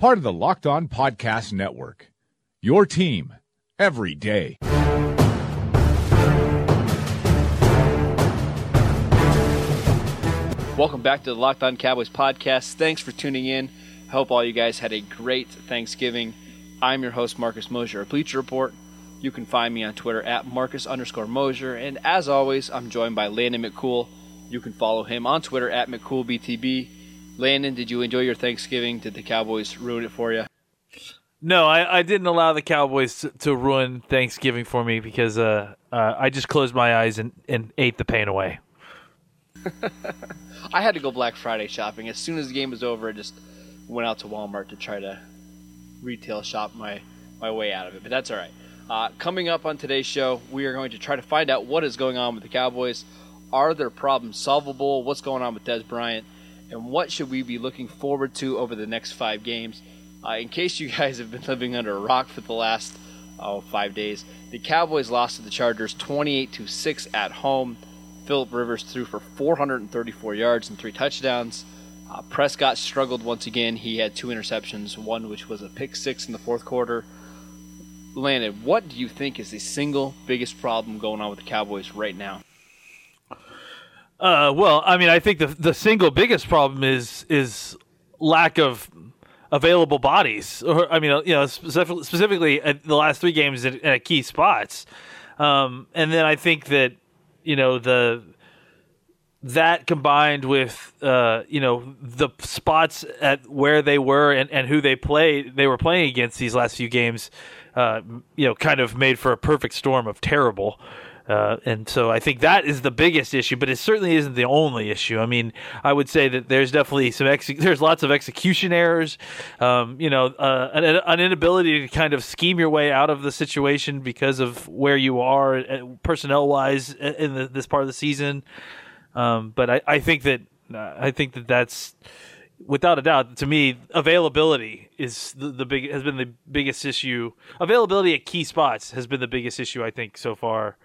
part of the Locked On Podcast Network. Your team every day. Welcome back to the Locked On Cowboys podcast. Thanks for tuning in. Hope all you guys had a great Thanksgiving. I'm your host, Marcus Mosher, of Bleacher Report. You can find me on Twitter at Marcus underscore Mosher. And as always, I'm joined by Landon McCool. You can follow him on Twitter at McCoolBTB. Landon, did you enjoy your Thanksgiving? Did the Cowboys ruin it for you? No, I, I didn't allow the Cowboys to, to ruin Thanksgiving for me because uh, uh, I just closed my eyes and, and ate the pain away. I had to go Black Friday shopping. As soon as the game was over, I just went out to Walmart to try to retail shop my, my way out of it. But that's all right. Uh, coming up on today's show, we are going to try to find out what is going on with the Cowboys. Are their problems solvable? What's going on with Dez Bryant? And what should we be looking forward to over the next five games? Uh, in case you guys have been living under a rock for the last oh, five days, the Cowboys lost to the Chargers 28 to 6 at home. Philip Rivers threw for 434 yards and three touchdowns. Uh, Prescott struggled once again. He had two interceptions, one which was a pick six in the fourth quarter. Landon, what do you think is the single biggest problem going on with the Cowboys right now? Uh, well, I mean, I think the the single biggest problem is is lack of available bodies. Or I mean, you know, specifically, the last three games at, at key spots. Um, and then I think that you know the that combined with uh, you know the spots at where they were and, and who they played they were playing against these last few games, uh, you know, kind of made for a perfect storm of terrible. Uh, and so I think that is the biggest issue, but it certainly isn't the only issue. I mean, I would say that there's definitely some ex- there's lots of execution errors, um, you know, uh, an, an, inability to kind of scheme your way out of the situation because of where you are uh, personnel wise in the, this part of the season. Um, but I, I think that uh, I think that that's without a doubt to me availability is the, the big has been the biggest issue. Availability at key spots has been the biggest issue I think so far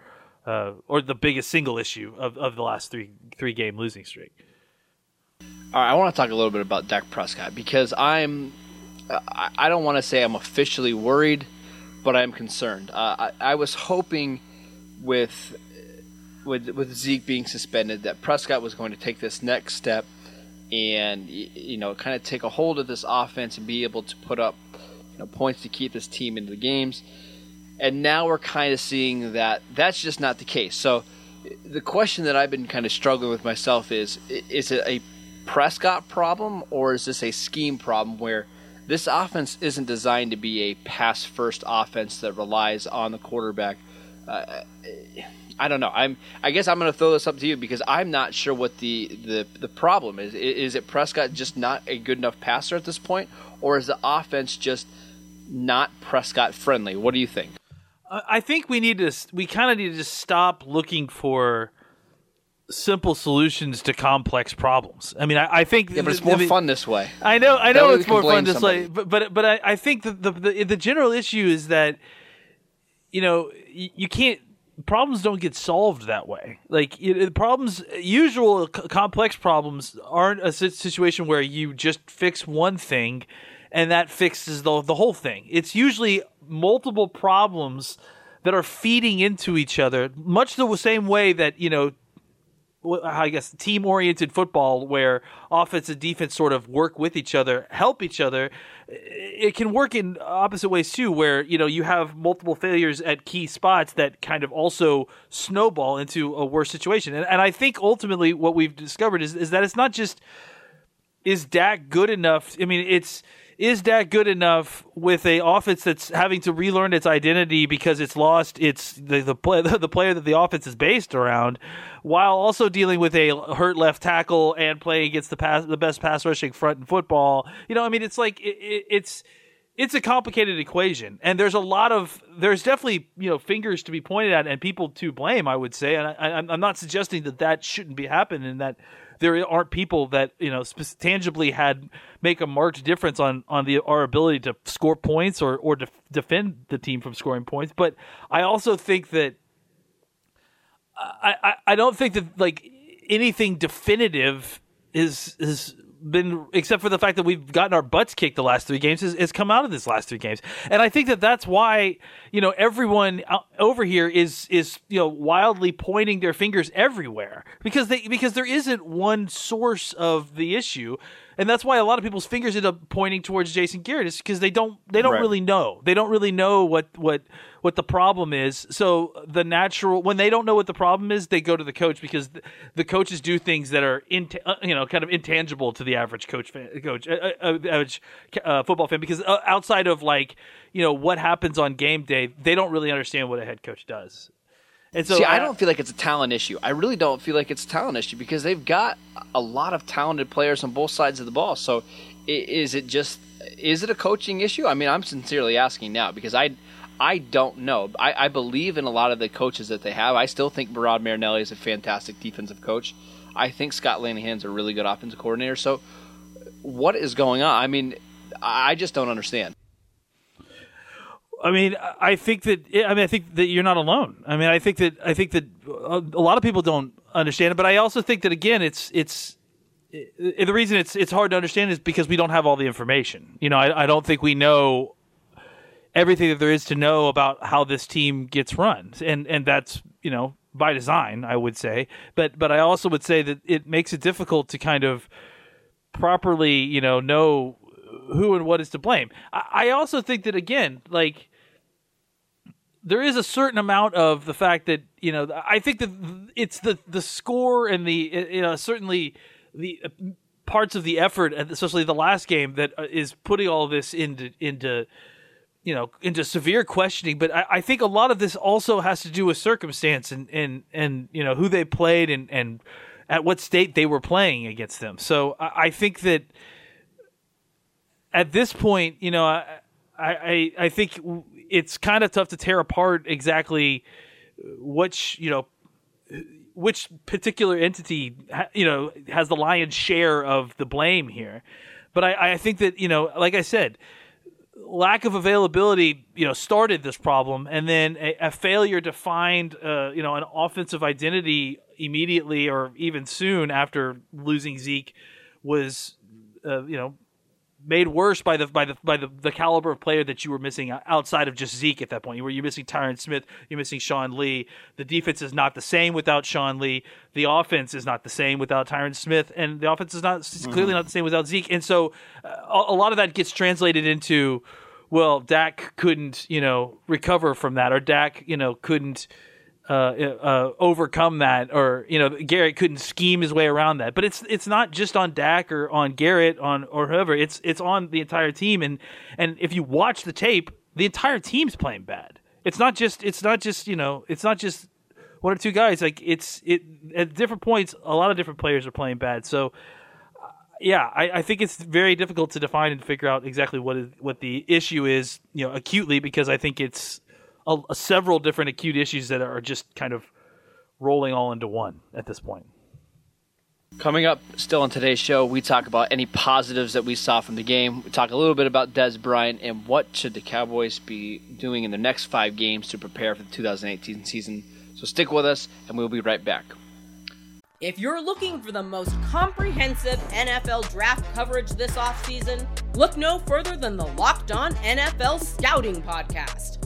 uh, or the biggest single issue of, of the last three three game losing streak. All right, I want to talk a little bit about Dak Prescott because I'm I don't want to say I'm officially worried, but I'm concerned. Uh, I, I was hoping with with with Zeke being suspended that Prescott was going to take this next step and you know kind of take a hold of this offense and be able to put up you know points to keep this team into the games. And now we're kind of seeing that that's just not the case. So the question that I've been kind of struggling with myself is is it a Prescott problem or is this a scheme problem where this offense isn't designed to be a pass first offense that relies on the quarterback? Uh, I don't know. I'm. I guess I'm going to throw this up to you because I'm not sure what the, the the problem is. Is it Prescott just not a good enough passer at this point, or is the offense just not Prescott friendly? What do you think? I think we need to we kind of need to just stop looking for simple solutions to complex problems. I mean, I, I think yeah, but it's more I mean, fun this way. I know, I know, it's more fun this somebody. way. But but but I, I think that the, the the general issue is that you know you, you can't problems don't get solved that way. Like it, problems, usual c- complex problems aren't a situation where you just fix one thing and that fixes the the whole thing. It's usually multiple problems that are feeding into each other, much the same way that you know. I guess team oriented football where offense and defense sort of work with each other, help each other. It can work in opposite ways too, where you know you have multiple failures at key spots that kind of also snowball into a worse situation. And, and I think ultimately what we've discovered is is that it's not just is Dak good enough. I mean, it's is Dak good enough with a offense that's having to relearn its identity because it's lost its the the, play, the player that the offense is based around, while also dealing with a hurt left tackle and playing against the pass the best pass rushing front in football. You know, I mean, it's like it, it, it's it's a complicated equation, and there's a lot of there's definitely you know fingers to be pointed at and people to blame. I would say, and I, I'm not suggesting that that shouldn't be happening, that there aren't people that you know tangibly had make a marked difference on on the our ability to score points or or def- defend the team from scoring points. But I also think that I, I I don't think that like anything definitive is is been except for the fact that we've gotten our butts kicked the last three games has, has come out of this last three games. And i think that that's why you know everyone over here is is you know wildly pointing their fingers everywhere. Because they because there isn't one source of the issue. And that's why a lot of people's fingers end up pointing towards Jason Garrett is because they don't they don't right. really know. They don't really know what what what the problem is. So the natural when they don't know what the problem is, they go to the coach because the, the coaches do things that are in, uh, you know kind of intangible to the average coach fan, coach uh, uh, uh average uh, football fan because uh, outside of like you know what happens on game day, they don't really understand what a head coach does. And so See, I, I don't feel like it's a talent issue. I really don't feel like it's a talent issue because they've got a lot of talented players on both sides of the ball. So is it just is it a coaching issue? I mean, I'm sincerely asking now because I I don't know. I, I believe in a lot of the coaches that they have. I still think Rod Marinelli is a fantastic defensive coach. I think Scott Linehan's a really good offensive coordinator. So what is going on? I mean, I just don't understand. I mean, I think that I mean, I think that you're not alone. I mean, I think that I think that a lot of people don't understand it, but I also think that again, it's it's the reason it's it's hard to understand is because we don't have all the information. You know, I, I don't think we know everything that there is to know about how this team gets run, and and that's you know by design, I would say. But but I also would say that it makes it difficult to kind of properly you know know who and what is to blame. I, I also think that again, like there is a certain amount of the fact that you know I think that it's the the score and the you know certainly the uh, parts of the effort, especially the last game, that uh, putting all this into into you know into severe questioning. But I, I think a lot of this also has to do with circumstance and and and you know who they played and and at what state they were playing against them. So I, I think that at this point, you know, I I, I think it's kind of tough to tear apart exactly which you know which particular entity you know has the lion's share of the blame here. But I, I think that you know, like I said, lack of availability, you know, started this problem, and then a, a failure to find, uh, you know, an offensive identity immediately or even soon after losing Zeke was, uh, you know, made worse by the by the by the, the caliber of player that you were missing outside of just Zeke at that point. You were you're missing Tyron Smith, you're missing Sean Lee. The defense is not the same without Sean Lee. The offense is not the same without Tyron Smith, and the offense is not mm-hmm. clearly not the same without Zeke. And so, uh, a, a lot of that gets translated into, well, Dak couldn't you know recover from that, or Dak you know couldn't uh, uh, overcome that, or you know Garrett couldn't scheme his way around that. But it's it's not just on Dak or on Garrett on or whoever. It's it's on the entire team. And and if you watch the tape, the entire team's playing bad. It's not just it's not just you know it's not just one or two guys. Like it's it at different points, a lot of different players are playing bad. So uh, yeah, I, I, think it's very difficult to define and figure out exactly what is what the issue is, you know, acutely because I think it's a, a uh, several different acute issues that are just kind of rolling all into one at this point. Coming up still on today's show, we talk about any positives that we saw from the game. We talk a little bit about Dez Bryant and what should the Cowboys be doing in the next five games to prepare for the 2018 season. So stick with us, and we'll be right back. If you're looking for the most comprehensive NFL draft coverage this offseason, look no further than the Locked On NFL Scouting Podcast.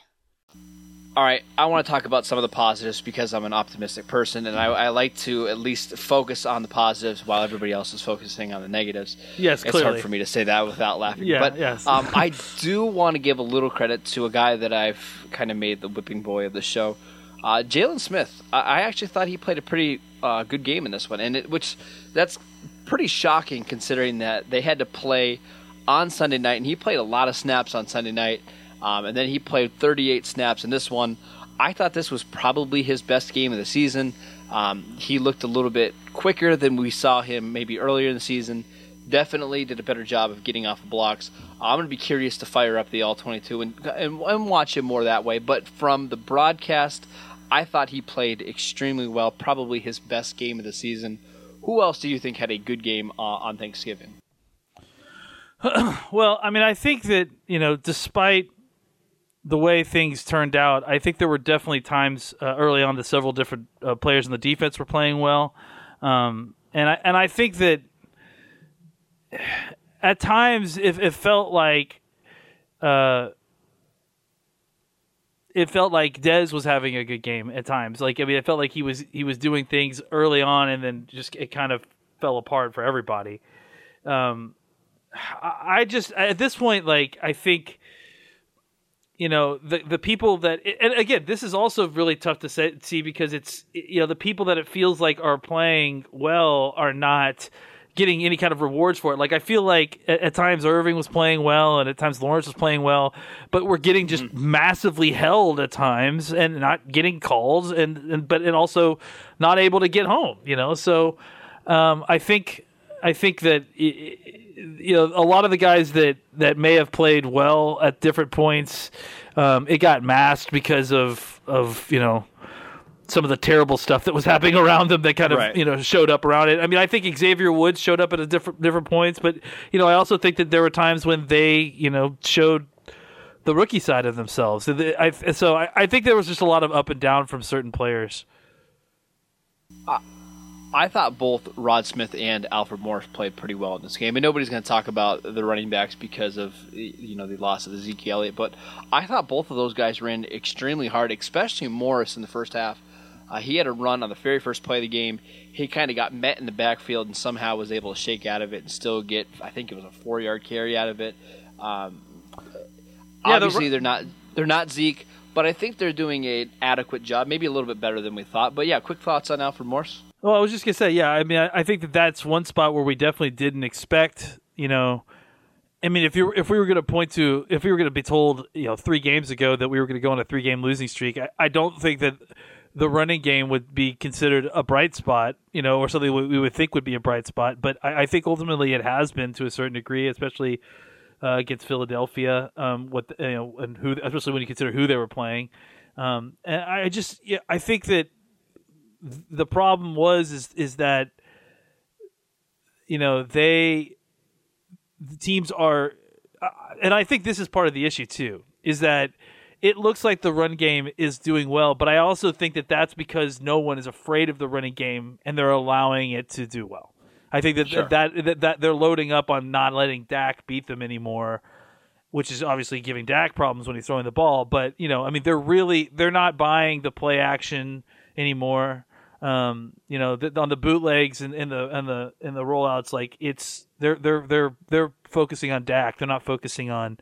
All right, I want to talk about some of the positives because I'm an optimistic person, and I, I, like to at least focus on the positives while everybody else is focusing on the negatives. Yes, clearly. it's clearly. hard for me to say that without laughing. Yeah, but yes. um, I do want to give a little credit to a guy that I've kind of made the whipping boy of the show, uh, Jaylon Smith. I, I, actually thought he played a pretty uh, good game in this one, and it, which that's pretty shocking considering that they had to play on Sunday night, and he played a lot of snaps on Sunday night. Um, and then he played 38 snaps in this one. I thought this was probably his best game of the season. Um, he looked a little bit quicker than we saw him maybe earlier in the season. Definitely did a better job of getting off the blocks. I'm going to be curious to fire up the All 22 and, and, and watch him more that way. But from the broadcast, I thought he played extremely well, probably his best game of the season. Who else do you think had a good game uh, on Thanksgiving? well, I mean, I think that, you know, despite the way things turned out, I think there were definitely times uh, early on that several different uh, players in the defense were playing well, um, and I and I think that at times if it felt like. Uh, it felt like Dez was having a good game at times. Like I mean, it felt like he was he was doing things early on, and then just it kind of fell apart for everybody. Um, I just at this point, like I think you know the the people that and again this is also really tough to say, see because it's you know the people that it feels like are playing well are not getting any kind of rewards for it like i feel like at, at times irving was playing well and at times lawrence was playing well but we're getting just mm-hmm. massively held at times and not getting calls and, and but and also not able to get home you know so um, i think i think that it, you know, a lot of the guys that that may have played well at different points, um, it got masked because of of you know some of the terrible stuff that was happening around them that kind of right. you know showed up around it. I mean, I think Xavier Woods showed up at a different different points, but you know, I also think that there were times when they you know showed the rookie side of themselves. So, they, I, so I, I, think there was just a lot of up and down from certain players. Uh, I thought both Rod Smith and Alfred Morris played pretty well in this game, and nobody's going to talk about the running backs because of you know the loss of Ezekiel Elliott. But I thought both of those guys ran extremely hard, especially Morris in the first half. Uh, he had a run on the very first play of the game. He kind of got met in the backfield and somehow was able to shake out of it and still get, I think it was a four-yard carry out of it. Um, yeah, obviously, the, they're not they're not Zeke, but I think they're doing an adequate job, maybe a little bit better than we thought. But yeah, quick thoughts on Alfred Morris. Well, I was just gonna say, yeah. I mean, I, I, think that that's one spot where we definitely didn't expect. You know, I mean, if you if we were to point to if we were to be told, you know, three games ago that we were to go on a three game losing streak, I, I, don't think that the running game would be considered a bright spot, you know, or something we would think would be a bright spot. But I, I think ultimately it has been to a certain degree, especially uh, against Philadelphia. Um, what you know, and who, especially when you consider who they were playing. Um, and I just, yeah, I think that the problem was is is that you know they the teams are uh, and I think this is part of the issue too is that it looks like the run game is doing well but I also think that that's because no one is afraid of the running game and they're allowing it to do well. I think that sure. that, that that they're loading up on not letting Dak beat them anymore which is obviously giving Dak problems when he's throwing the ball. But you know, I mean, they're really they're not buying the play action anymore um, you know, the, on the bootlegs and in the and the in the rollouts, like it's they're they're they're they're focusing on Dak. They're not focusing on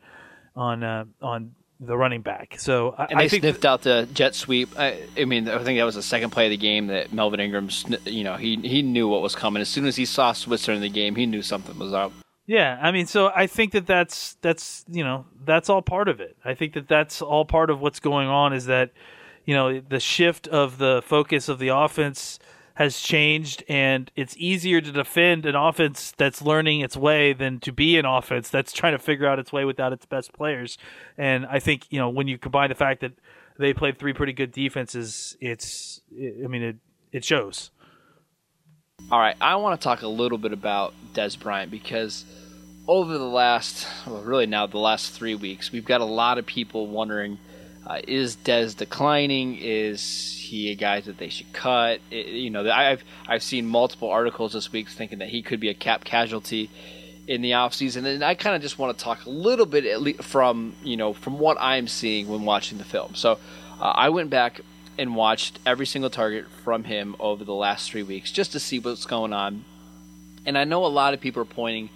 on uh, on the running back. So I, and they sniffed th- out the jet sweep. I, I, mean, I think that was the second play of the game that Melvin Ingram, you know, he he knew what was coming as soon as he saw Switzer in the game. He knew something was up. Yeah, I mean, so I think that that's that's you know that's all part of it. I think that that's all part of what's going on. Is that you know the shift of the focus of the offense has changed and it's easier to defend an offense that's learning its way than to be an offense that's trying to figure out its way without its best players. And i think you know when you combine the fact that they played three pretty good defenses it's i mean it it shows. All right i want to talk a little bit about dez bryant because over the last well really now the last three weeks we've got a lot of people wondering uh, is Dez declining? Is he a guy that they should cut? It, you know, I've I've seen multiple articles this week thinking that he could be a cap casualty in the offseason. and I kind of just want to talk a little bit at least from you know from what I'm seeing when watching the film. So Uh, I went back and watched every single target from him over the last three weeks just to see what's going on. And I know a lot of people are pointing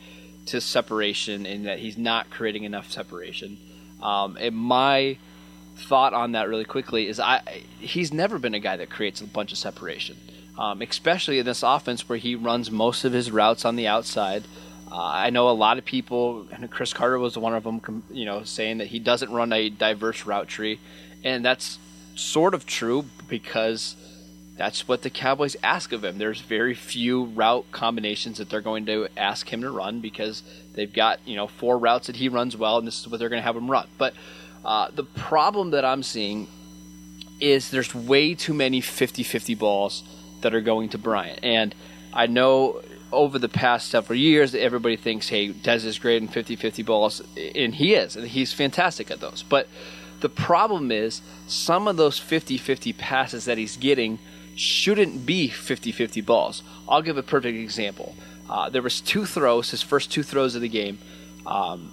to separation and that he's not creating enough separation. Um, and my thought on that really quickly is I he's never been a guy that creates a bunch of separation, um, especially in this offense where he runs most of his routes on the outside. Uh, I know a lot of people, and Cris Carter was one of them, you know, saying that he doesn't run a diverse route tree, and that's sort of true because that's what the Cowboys ask of him. There's very few route combinations that they're going to ask him to run because they've got you know four routes that he runs well, and this is what they're going to have him run. But uh, the problem that I'm seeing is there's way too many 50-50 balls that are going to Bryant, and I know over the past several years, everybody thinks, hey, Dez is great in 50 50 balls, and he is, and he's fantastic at those. But the problem is, some of those 50 50 passes that he's getting shouldn't be 50 50 balls. I'll give a perfect example. Uh, there was two throws, his first two throws of the game, um,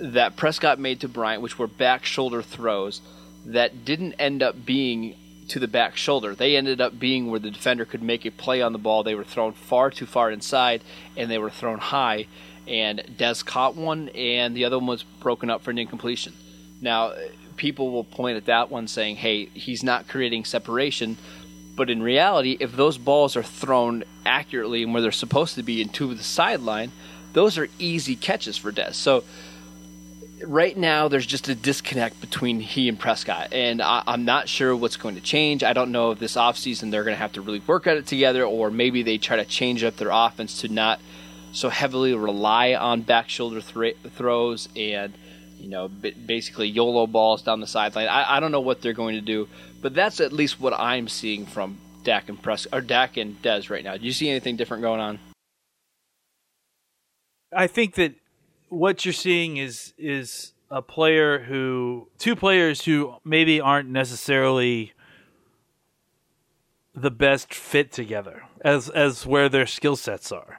that Prescott made to Bryant, which were back shoulder throws that didn't end up being to the back shoulder. They ended up being where the defender could make a play on the ball. They were thrown far too far inside, and they were thrown high. And Dez caught one, and the other one was broken up for an incompletion. Now, people will point at that one saying, hey, he's not creating separation. But in reality, if those balls are thrown accurately and where they're supposed to be into the sideline, those are easy catches for Dez. So right now there's just a disconnect between he and Prescott, and I, am not sure what's going to change. I don't know if this offseason they're going to have to really work at it together, or maybe they try to change up their offense to not so heavily rely on back shoulder th- throws and you know basically YOLO balls down the sideline. I, I don't know what they're going to do, but that's at least what I'm seeing from Dak and Prescott or Dak and Dez right now. Do you see anything different going on? I think that what you're seeing is is a player who two players who maybe aren't necessarily the best fit together as as where their skill sets are.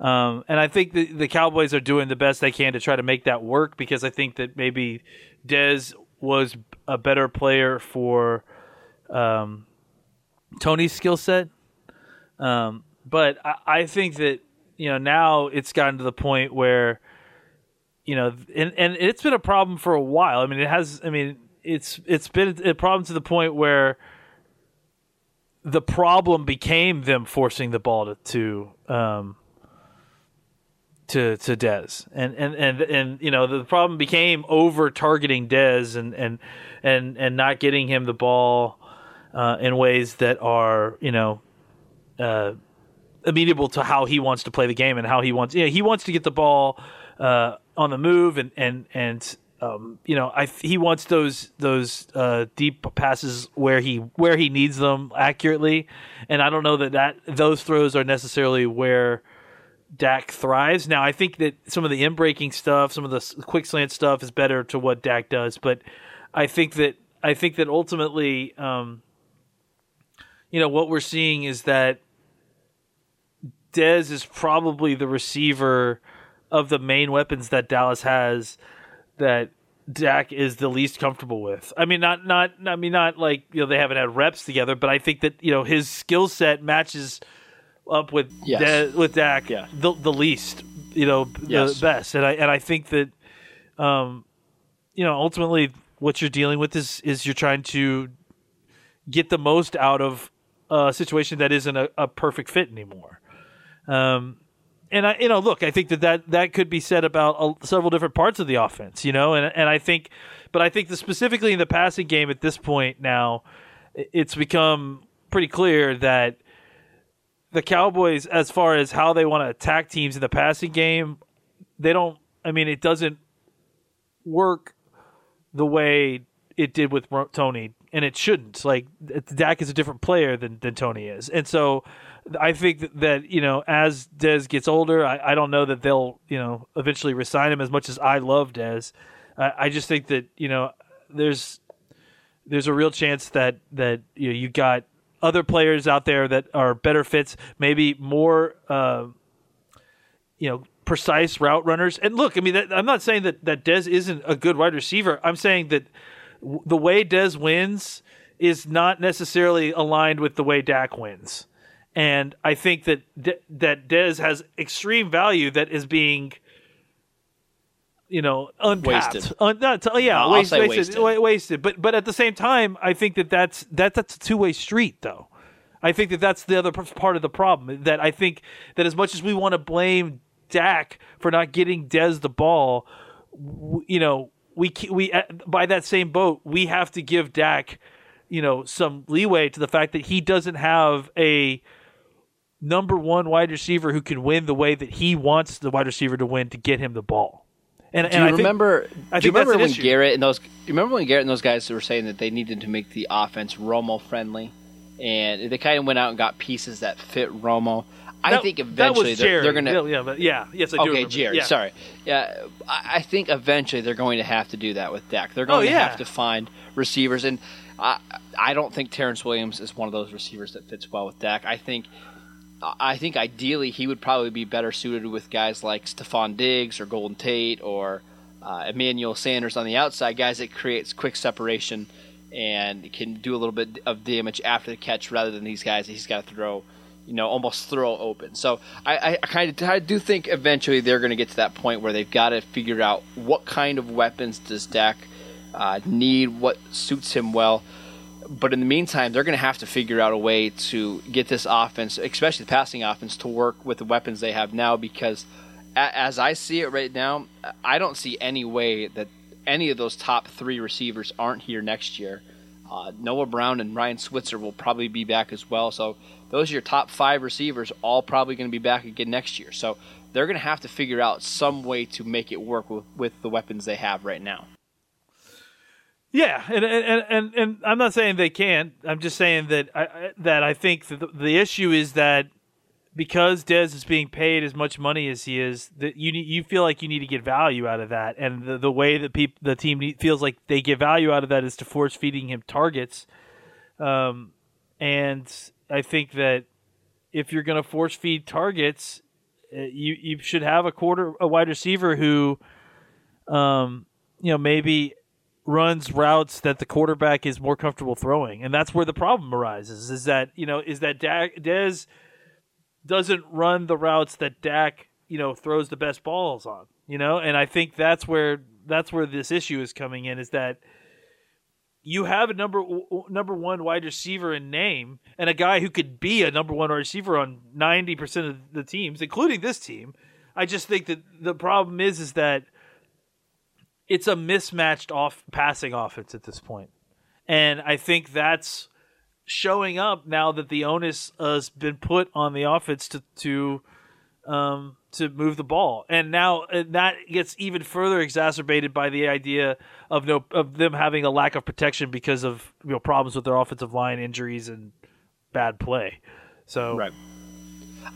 Um, and I think the, the Cowboys are doing the best they can to try to make that work because I think that maybe Dez was a better player for um, Tony's skill set. Um, but I, I think that you know now it's gotten to the point where you know, and and it's been a problem for a while. I mean, it has. I mean, it's it's been a problem to the point where the problem became them forcing the ball to to um, to to Dez, and and and and you know the problem became over targeting Dez and and and and not getting him the ball uh, in ways that are you know. Uh, amenable to how he wants to play the game and how he wants. You know, he wants to get the ball uh, on the move and and and um, you know, I he wants those those uh, deep passes where he where he needs them accurately, and I don't know that that those throws are necessarily where Dak thrives. Now, I think that some of the in breaking stuff, some of the quick slant stuff, is better to what Dak does, but I think that I think that ultimately, um, you know, what we're seeing is that Dez is probably the receiver of the main weapons that Dallas has that Dak is the least comfortable with. I mean, not not I mean not like you know they haven't had reps together, but I think that you know his skill set matches up with yes. with Dak yeah. the the least, you know, yes. the best. And I and I think that um you know, ultimately what you're dealing with is is you're trying to get the most out of a situation that isn't a, a perfect fit anymore. Um and I, you know, look, I think that that, that could be said about uh, several different parts of the offense, you know, and and I think, but I think that specifically in the passing game at this point now, it's become pretty clear that the Cowboys, as far as how they want to attack teams in the passing game, they don't. I mean, it doesn't work the way it did with Tony, and it shouldn't. Like Dak is a different player than than Tony is, and so I think that, you know as Dez gets older, I, I don't know that they'll you know eventually resign him as much as I love Dez. I, I just think that you know there's there's a real chance that that you know, you got other players out there that are better fits, maybe more uh, you know precise route runners. And look, I mean, that, I'm not saying that that Dez isn't a good wide receiver. I'm saying that w- the way Dez wins is not necessarily aligned with the way Dak wins. And I think that D- that Dez has extreme value that is being, you know, untapped. Wasted. Un- not, yeah, I'll waste- wasted, wasted. wa- wasted. But but at the same time, I think that that's that, that's a two way street, though. I think that that's the other part of the problem. That I think that as much as we want to blame Dak for not getting Dez the ball, w- you know, we we uh, by that same boat, we have to give Dak, you know, some leeway to the fact that he doesn't have a number one wide receiver who can win the way that he wants the wide receiver to win to get him the ball. And, Do and you I think- remember? I do you remember when issue. Garrett and those? Do you remember when Garrett and those guys were saying that they needed to make the offense Romo friendly, and they kind of went out and got pieces that fit Romo. I That- think eventually they're, they're going to. Yeah, yeah, but yeah, yes, I do. Okay, remember. Jerry. Yeah. Sorry. Yeah, I, I think eventually they're going to have to do that with Dak. They're going Oh, yeah. to have to find receivers, and I, I don't think Terrence Williams is one of those receivers that fits well with Dak. I think, I think ideally he would probably be better suited with guys like Stefon Diggs or Golden Tate or uh, Emmanuel Sanders on the outside, guys that creates quick separation and can do a little bit of damage after the catch rather than these guys that he's got to throw you know, almost throw open. So I, I, kind of I do think eventually they're going to get to that point where they've got to figure out what kind of weapons does Dak uh, need, what suits him well. But in the meantime, they're going to have to figure out a way to get this offense, especially the passing offense, to work with the weapons they have now. Because a- as I see it right now, I don't see any way that any of those top three receivers aren't here next year. Uh, Noah Brown and Ryan Switzer will probably be back as well. So those are your top five receivers, all probably going to be back again next year. So they're going to have to figure out some way to make it work with, with the weapons they have right now. Yeah, and and, and and I'm not saying they can't. I'm just saying that I, that I think that the issue is that because Dez is being paid as much money as he is, that you you feel like you need to get value out of that, and the, the way that the team feels like they get value out of that is to force feeding him targets. Um, and I think that if you're going to force feed targets, uh, you you should have a quarter a wide receiver who, um, you know, maybe runs routes that the quarterback is more comfortable throwing, and that's where the problem arises. Is that you know is that Dez doesn't run the routes that Dak you know throws the best balls on, you know, and I think that's where that's where this issue is coming in. Is that you have a number number one wide receiver in name and a guy who could be a number one receiver on ninety percent of the teams, including this team. I just think that the problem is is that it's a mismatched off passing offense at this point, and I think that's showing up now that the onus has been put on the offense to to um, to move the ball, and now and that gets even further exacerbated by the idea of no of them having a lack of protection because of you know problems with their offensive line injuries and bad play. So Right.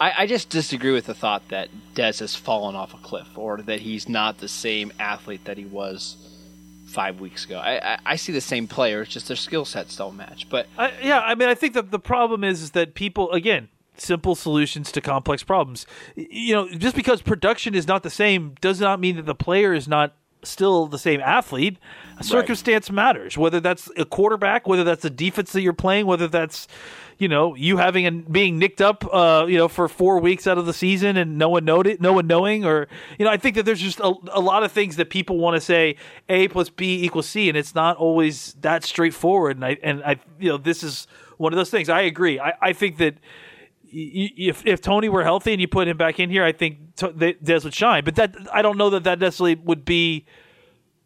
I, I just disagree with the thought that Dez has fallen off a cliff or that he's not the same athlete that he was five weeks ago. I, I, I see the same player, it's just their skill sets don't match. But I, yeah, I mean, I think that the problem is, is that people again simple solutions to complex problems. You know, just because production is not the same does not mean that the player is not still the same athlete. Circumstance matters. Whether that's a quarterback, whether that's the defense that you're playing, whether that's you know you having and being nicked up, uh, you know, for four weeks out of the season and no one noted, no one knowing, or you know, I think that there's just a, a lot of things that people want to say A plus B equals C, and it's not always that straightforward. And I and I you know this is one of those things. I agree. I, I think that if if Tony were healthy and you put him back in here, I think Dez would shine. But that I don't know that that necessarily would be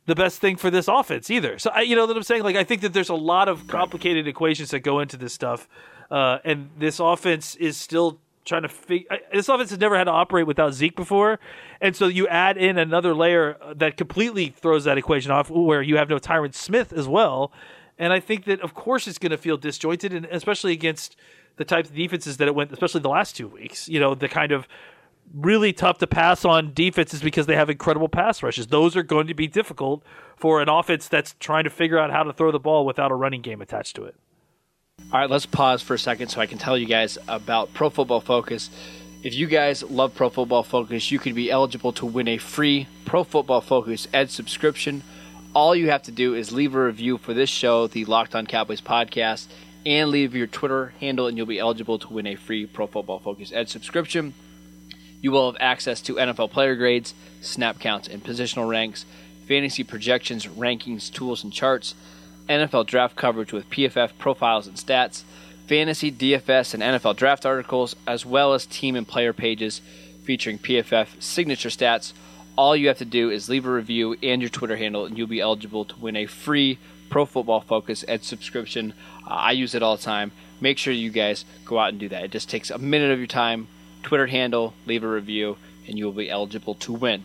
the best thing for this offense either. So I, you know what I'm saying? Like I think that there's a lot of complicated equations that go into this stuff, uh, and this offense is still trying to figure. This offense has never had to operate without Zeke before, and so you add in another layer that completely throws that equation off, where you have no Tyron Smith as well. And I think that of course it's going to feel disjointed, and especially against the types of defenses that it went, especially the last two weeks. You know, the kind of really tough to pass on defenses because they have incredible pass rushes. Those are going to be difficult for an offense that's trying to figure out how to throw the ball without a running game attached to it. All right, let's pause for a second so I can tell you guys about Pro Football Focus. If you guys love Pro Football Focus, you could be eligible to win a free Pro Football Focus Edge subscription. All you have to do is leave a review for this show, the Locked On Cowboys podcast, and leave your Twitter handle, and you'll be eligible to win a free Pro Football Focus Edge subscription. You will have access to NFL player grades, snap counts, and positional ranks, fantasy projections, rankings, tools, and charts, NFL draft coverage with PFF profiles and stats, fantasy, DFS, and NFL draft articles, as well as team and player pages featuring PFF signature stats. All you have to do is leave a review and your Twitter handle, and you'll be eligible to win a free Pro Football Focus Edge subscription. Uh, I use it all the time. Make sure you guys go out and do that. It just takes a minute of your time. Twitter handle, leave a review, and you will be eligible to win.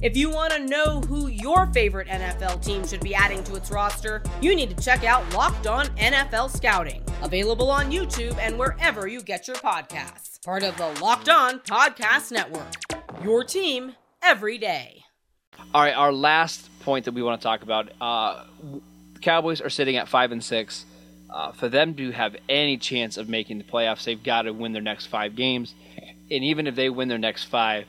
If you want to know who your favorite NFL team should be adding to its roster, you need to check out Locked On NFL Scouting, available on YouTube and wherever you get your podcasts. Part of the Locked On Podcast Network. Your team every day. All right, our last point that we want to talk about: uh, Cowboys are sitting at five and six. Uh, for them to have any chance of making the playoffs, they've got to win their next five games, and even if they win their next five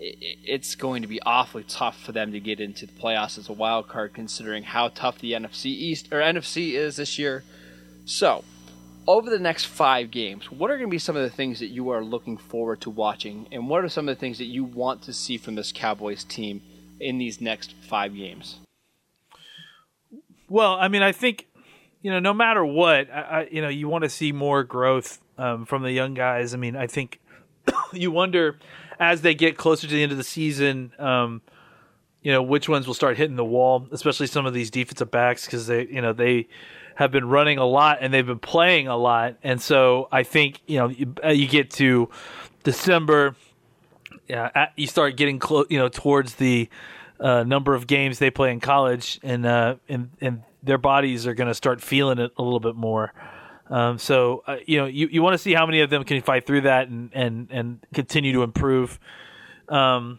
it's going to be awfully tough for them to get into the playoffs as a wild card, considering how tough the NFC East or NFC is this year. So, over the next five games, what are going to be some of the things that you are looking forward to watching, and what are some of the things that you want to see from this Cowboys team in these next five games? Well, I mean, I think you know, no matter what, I, I you know, you want to see more growth um, from the young guys. I mean, I think you wonder as they get closer to the end of the season, um, you know, which ones will start hitting the wall, especially some of these defensive backs because they, you know, they have been running a lot and they've been playing a lot, and so I think you know you, uh, you get to December, yeah, you start getting close, you know, towards the uh, number of games they play in college, and uh, and and their bodies are going to start feeling it a little bit more. Um, so uh, you know you, you want to see how many of them can fight through that and and and continue to improve. Um,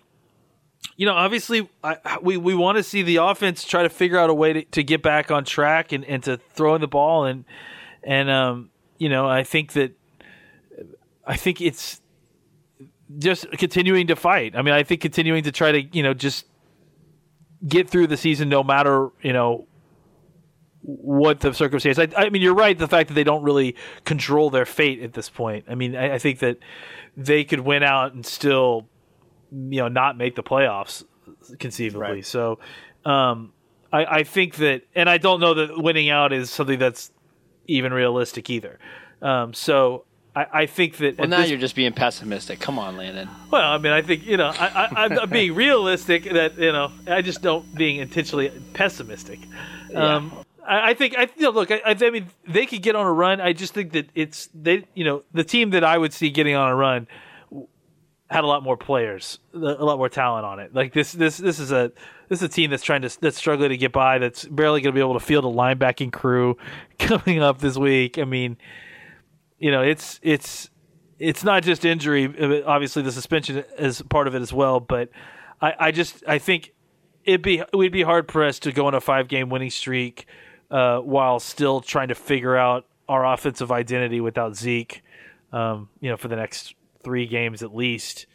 you know, obviously, I, we we want to see the offense try to figure out a way to, to get back on track and, and to throw in the ball and and um, you know I think that I think it's just continuing to fight. I mean, I think continuing to try to you know just get through the season no matter you know what the circumstance. I, I, mean, you're right. The fact that they don't really control their fate at this point. I mean, I, I, think that they could win out and still, you know, not make the playoffs conceivably. Right. So, um, I, I, think that, and I don't know that winning out is something that's even realistic either. Um, so. I, think that. Well, now this, you're just being pessimistic. Come on, Landon. Well, I mean, I think you know, I, am being realistic. That you know, I just don't being intentionally pessimistic. Yeah. I, I think I you know, look. I, I mean, they could get on a run. I just think that it's they. You know, the team that I would see getting on a run had a lot more players, a lot more talent on it. Like this, this, this is a this is a team that's trying to that's struggling to get by. That's barely going to be able to field a linebacking crew coming up this week. I mean, you know, it's it's it's not just injury. Uh, obviously, the suspension is part of it as well. But I, I just I think it'd be we'd be hard pressed to go on a five game winning streak uh, while still trying to figure out our offensive identity without Zeke. Um, you know, for the next three games at least,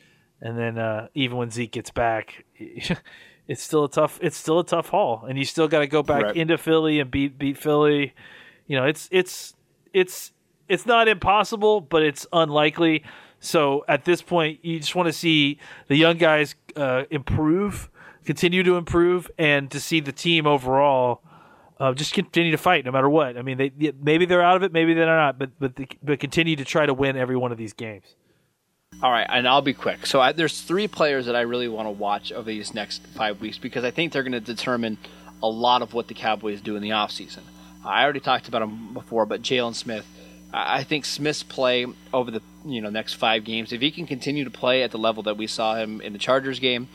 and then uh, even when Zeke gets back, it's still a tough. It's still a tough haul, and you still got to go back right. into Philly and beat beat Philly. You know, it's it's it's it's not impossible, but it's unlikely. So at this point, you just want to see the young guys uh, improve, continue to improve, and to see the team overall uh, just continue to fight no matter what. I mean, they maybe they're out of it, maybe they're not, but but but continue to try to win every one of these games. All right, and I'll be quick. So I, there's three players that I really want to watch over these next five weeks because I think they're going to determine a lot of what the Cowboys do in the offseason. I already talked about him before, but Jaylon Smith. I think Smith's play over the you know next five games, if he can continue to play at the level that we saw him in the Chargers game,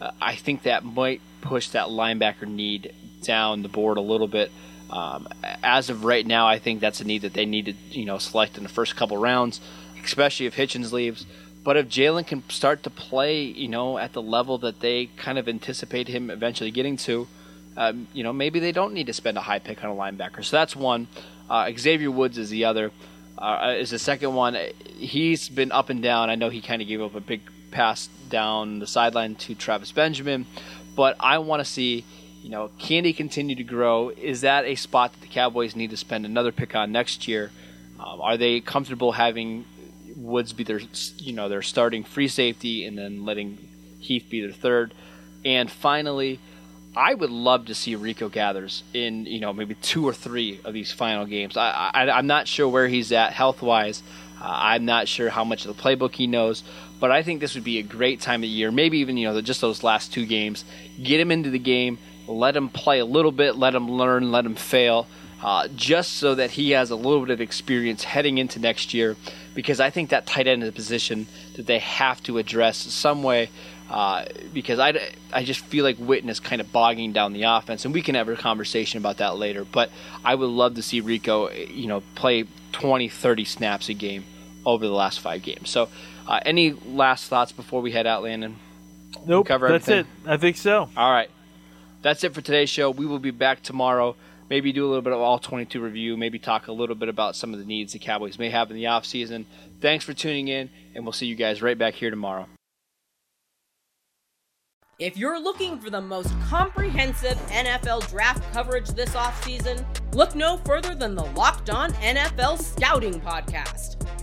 uh, I think that might push that linebacker need down the board a little bit. Um, as of right now, I think that's a need that they need to you know select in the first couple rounds. especially if Hitchens leaves. But if Jaylon can start to play, you know, at the level that they kind of anticipate him eventually getting to, um, you know, maybe they don't need to spend a high pick on a linebacker. So that's one. Uh, Xavier Woods is the other. Uh, is the second one. He's been up and down. I know he kind of gave up a big pass down the sideline to Travis Benjamin, but I want to see, you know, can continue to grow? Is that a spot that the Cowboys need to spend another pick on next year? Um, are they comfortable having Woods be their, you know, their starting free safety and then letting Heath be their third? And finally, I would love to see Rico Gathers in, you know, maybe two or three of these final games. I, I, am not sure where he's at health wise. Uh, I'm not sure how much of the playbook he knows, but I think this would be a great time of year. Maybe even, you know, just those last two games. Get him into the game, let him play a little bit, let him learn, let him fail uh, just so that he has a little bit of experience heading into next year. Because I think that tight end is a position that they have to address some way. Uh, because I, I just feel like Witten is kind of bogging down the offense, and we can have a conversation about that later. But I would love to see Rico, you know, play 20, 30 snaps a game over the last five games. So, uh, any last thoughts before we head out, Landon? Nope. Cover that's it. I think so. All right. That's it for today's show. We will be back tomorrow maybe do a little bit of all 22 review, maybe talk a little bit about some of the needs the Cowboys may have in the offseason. Thanks for tuning in, and we'll see you guys right back here tomorrow. If you're looking for the most comprehensive NFL draft coverage this offseason, look no further than the Locked On NFL Scouting Podcast.